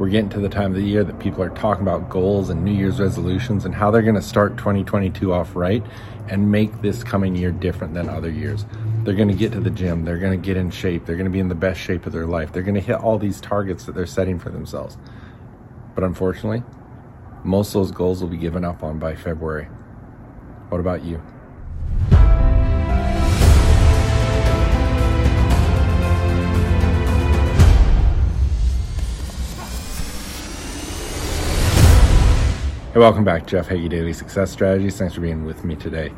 we're getting to the time of the year that people are talking about goals and New Year's resolutions and how they're going to start 2022 off right and make this coming year different than other years. They're going to get to the gym, they're going to get in shape, they're going to be in the best shape of their life, they're going to hit all these targets that they're setting for themselves. But unfortunately, most of those goals will be given up on by February. What about you? Hey, welcome back, Jeff Hagey Daily Success Strategies. Thanks for being with me today.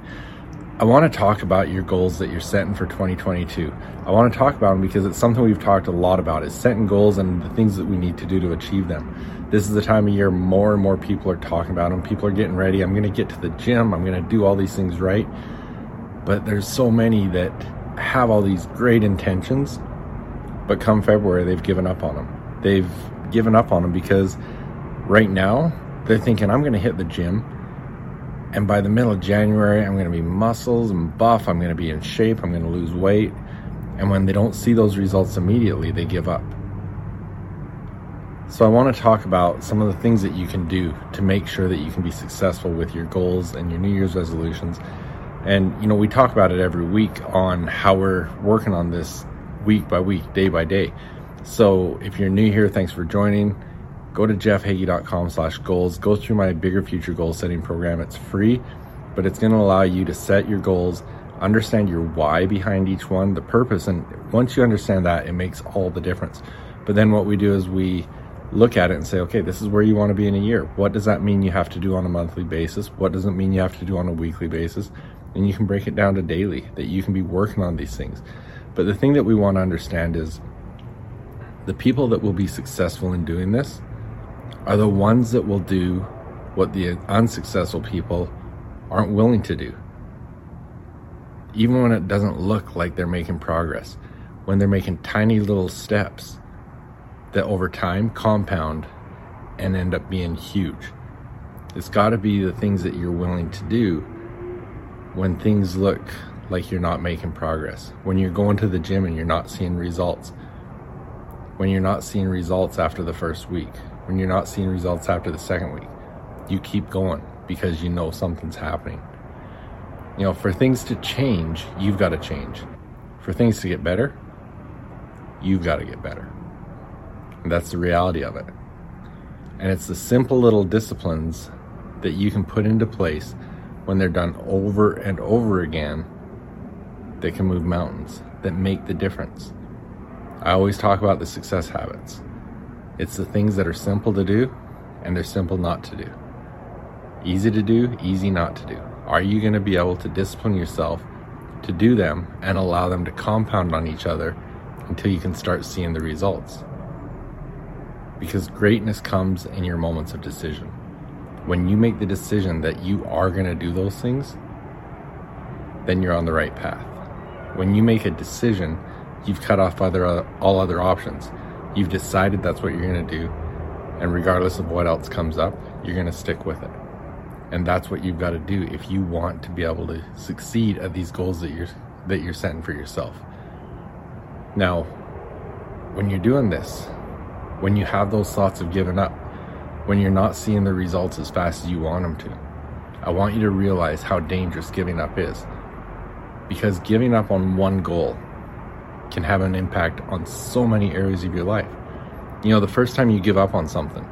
I want to talk about your goals that you're setting for 2022. I want to talk about them because it's something we've talked a lot about is setting goals and the things that we need to do to achieve them. This is the time of year more and more people are talking about them. People are getting ready. I'm going to get to the gym. I'm going to do all these things right. But there's so many that have all these great intentions, but come February, they've given up on them. They've given up on them because right now they're thinking, I'm going to hit the gym. And by the middle of January, I'm going to be muscles and buff. I'm going to be in shape. I'm going to lose weight. And when they don't see those results immediately, they give up. So, I want to talk about some of the things that you can do to make sure that you can be successful with your goals and your New Year's resolutions. And, you know, we talk about it every week on how we're working on this week by week, day by day. So, if you're new here, thanks for joining go to jeffhagey.com slash goals. Go through my bigger future goal setting program. It's free but it's going to allow you to set your goals understand your why behind each one the purpose and once you understand that it makes all the difference. But then what we do is we look at it and say okay this is where you want to be in a year. What does that mean you have to do on a monthly basis? What does it mean you have to do on a weekly basis? And you can break it down to daily that you can be working on these things. But the thing that we want to understand is the people that will be successful in doing this are the ones that will do what the unsuccessful people aren't willing to do. Even when it doesn't look like they're making progress, when they're making tiny little steps that over time compound and end up being huge. It's got to be the things that you're willing to do when things look like you're not making progress. When you're going to the gym and you're not seeing results. When you're not seeing results after the first week when you're not seeing results after the second week. You keep going because you know something's happening. You know, for things to change, you've got to change. For things to get better, you've got to get better. And that's the reality of it. And it's the simple little disciplines that you can put into place when they're done over and over again that can move mountains, that make the difference. I always talk about the success habits. It's the things that are simple to do and they're simple not to do. Easy to do, easy not to do. Are you going to be able to discipline yourself to do them and allow them to compound on each other until you can start seeing the results? Because greatness comes in your moments of decision. When you make the decision that you are going to do those things, then you're on the right path. When you make a decision, you've cut off other, all other options. You've decided that's what you're going to do. And regardless of what else comes up, you're going to stick with it. And that's what you've got to do if you want to be able to succeed at these goals that you're that you're setting for yourself. Now, when you're doing this, when you have those thoughts of giving up, when you're not seeing the results as fast as you want them to, I want you to realize how dangerous giving up is. Because giving up on one goal can have an impact on so many areas of your life. You know, the first time you give up on something,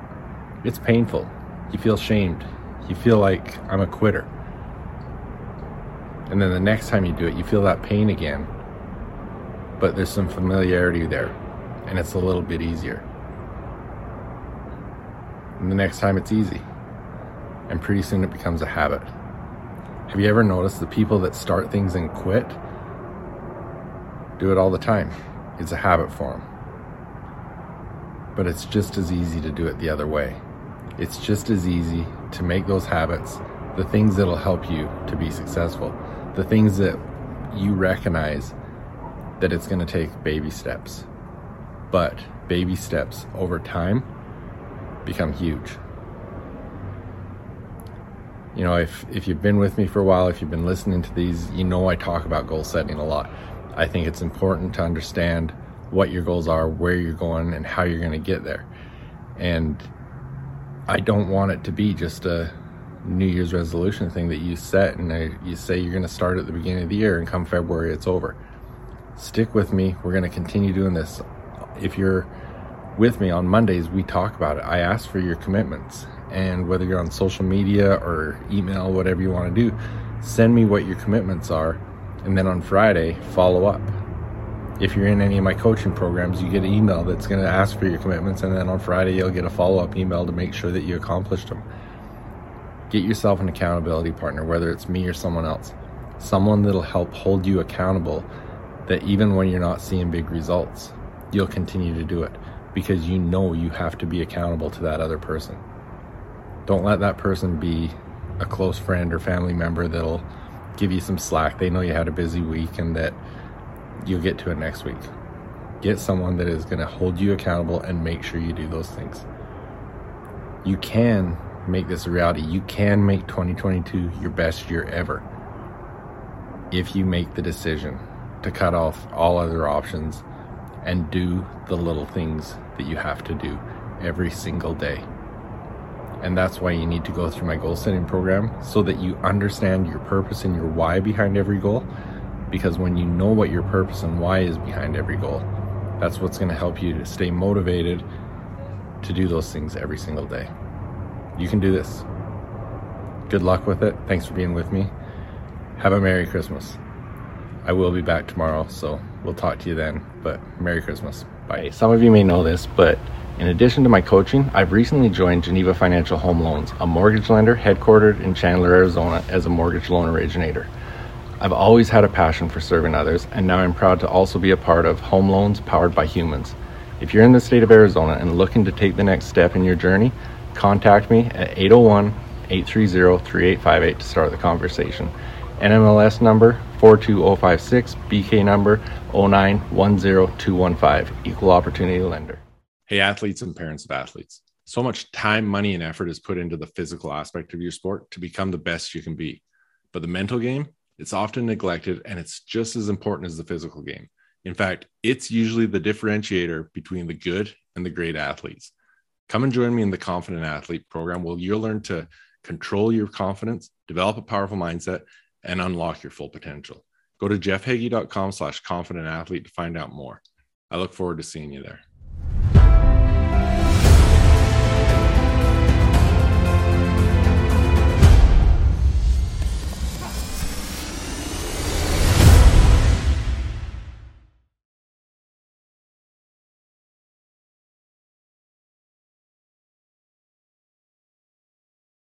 it's painful. You feel shamed. You feel like I'm a quitter. And then the next time you do it, you feel that pain again. But there's some familiarity there, and it's a little bit easier. And the next time it's easy. And pretty soon it becomes a habit. Have you ever noticed the people that start things and quit? Do it all the time. It's a habit for them. But it's just as easy to do it the other way. It's just as easy to make those habits the things that'll help you to be successful, the things that you recognize that it's going to take baby steps. But baby steps over time become huge. You know, if, if you've been with me for a while, if you've been listening to these, you know I talk about goal setting a lot. I think it's important to understand what your goals are, where you're going, and how you're going to get there. And I don't want it to be just a New Year's resolution thing that you set and you say you're going to start at the beginning of the year and come February it's over. Stick with me. We're going to continue doing this. If you're with me on Mondays, we talk about it. I ask for your commitments. And whether you're on social media or email, whatever you want to do, send me what your commitments are. And then on Friday, follow up. If you're in any of my coaching programs, you get an email that's going to ask for your commitments. And then on Friday, you'll get a follow up email to make sure that you accomplished them. Get yourself an accountability partner, whether it's me or someone else. Someone that'll help hold you accountable that even when you're not seeing big results, you'll continue to do it because you know you have to be accountable to that other person. Don't let that person be a close friend or family member that'll give you some slack. They know you had a busy week and that you'll get to it next week. Get someone that is going to hold you accountable and make sure you do those things. You can make this a reality. You can make 2022 your best year ever if you make the decision to cut off all other options and do the little things that you have to do every single day. And that's why you need to go through my goal setting program so that you understand your purpose and your why behind every goal. Because when you know what your purpose and why is behind every goal, that's what's going to help you to stay motivated to do those things every single day. You can do this. Good luck with it. Thanks for being with me. Have a Merry Christmas. I will be back tomorrow, so we'll talk to you then. But Merry Christmas. Bye. Some of you may know this, but in addition to my coaching, I've recently joined Geneva Financial Home Loans, a mortgage lender headquartered in Chandler, Arizona, as a mortgage loan originator. I've always had a passion for serving others, and now I'm proud to also be a part of Home Loans Powered by Humans. If you're in the state of Arizona and looking to take the next step in your journey, contact me at 801 830 3858 to start the conversation. NMLS number 42056, BK number 0910215, Equal Opportunity Lender. Hey, athletes and parents of athletes. So much time, money, and effort is put into the physical aspect of your sport to become the best you can be. But the mental game, it's often neglected and it's just as important as the physical game. In fact, it's usually the differentiator between the good and the great athletes. Come and join me in the Confident Athlete program where you'll learn to control your confidence, develop a powerful mindset, and unlock your full potential. Go to jeffhagey.com slash confident athlete to find out more. I look forward to seeing you there.